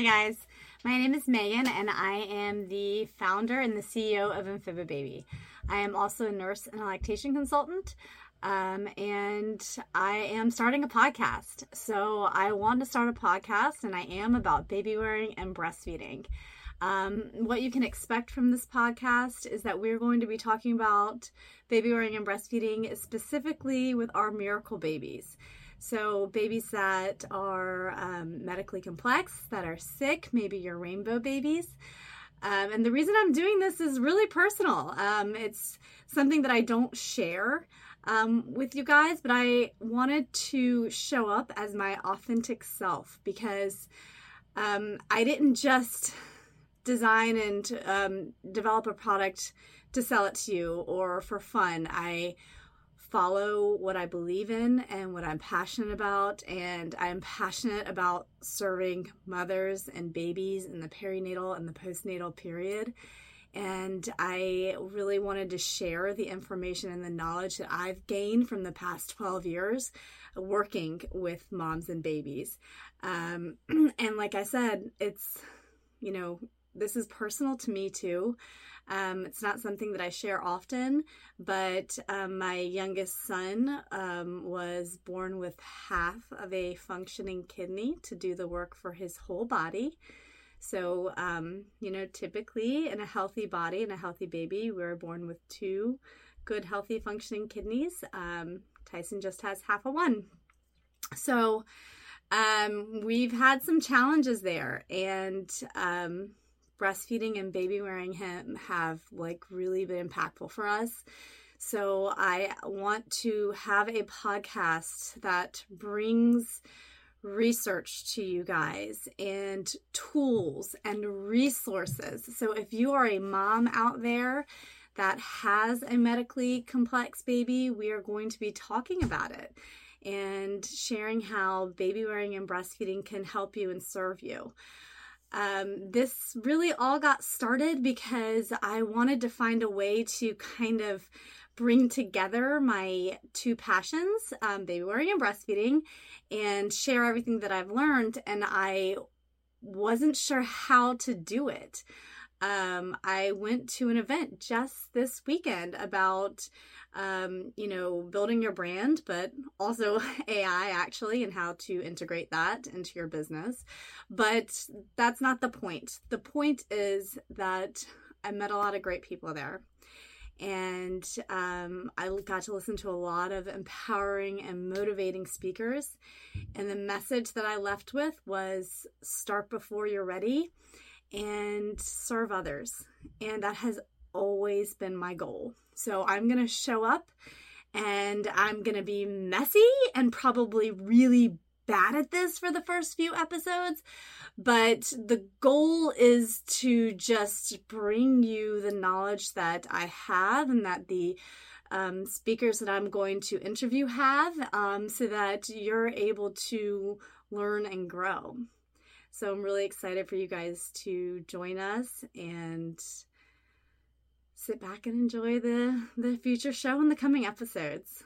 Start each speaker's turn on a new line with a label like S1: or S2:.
S1: Hi, guys. My name is Meagan, and I am the founder and the CEO of Amphiba Baby. I am also a nurse and a lactation consultant, um, and I am starting a podcast. So I want to start a podcast, and I am about baby wearing and breastfeeding. Um, what you can expect from this podcast is that we're going to be talking about baby wearing and breastfeeding specifically with our miracle babies. So, babies that are um, medically complex, that are sick, maybe your rainbow babies. Um, and the reason I'm doing this is really personal. Um, it's something that I don't share um, with you guys, but I wanted to show up as my authentic self because um, I didn't just design and um, develop a product to sell it to you or for fun. I follow what I believe in and what I'm passionate about. And I'm passionate about serving mothers and babies in the perinatal and the postnatal period. And I really wanted to share the information and the knowledge that I've gained from the past 12 years working with moms and babies. Um, and like I said, it's, you know, this is personal to me too. Um, it's not something that I share often, but um, my youngest son um, was born with half of a functioning kidney to do the work for his whole body. So, um, you know, typically in a healthy body and a healthy baby, we're born with two good, healthy, functioning kidneys. Um, Tyson just has half a one. So, um, we've had some challenges there, and um, breastfeeding and baby wearing him have like really been impactful for us. So I want to have a podcast that brings research to you guys and tools and resources. So if you are a mom out there that has a medically complex baby, we are going to be talking about it and sharing how baby wearing and breastfeeding can help you and serve you. Um, this really all got started because I wanted to find a way to kind of bring together my two passions, um, baby wearing and breastfeeding, and share everything that I've learned. And I wasn't sure how to do it. Um, I went to an event just this weekend about um, you know, building your brand, but also AI actually and how to integrate that into your business. But that's not the point. The point is that I met a lot of great people there. And um, I got to listen to a lot of empowering and motivating speakers. And the message that I left with was start before you're ready and serve others. And that has always been my goal. So I'm going to show up and I'm going to be messy and probably really bad at this for the first few episodes, but the goal is to just bring you the knowledge that I have and that the um, speakers that I'm going to interview have um, so that you're able to learn and grow. So I'm really excited for you guys to join us and sit back and enjoy the the future show and the coming episodes.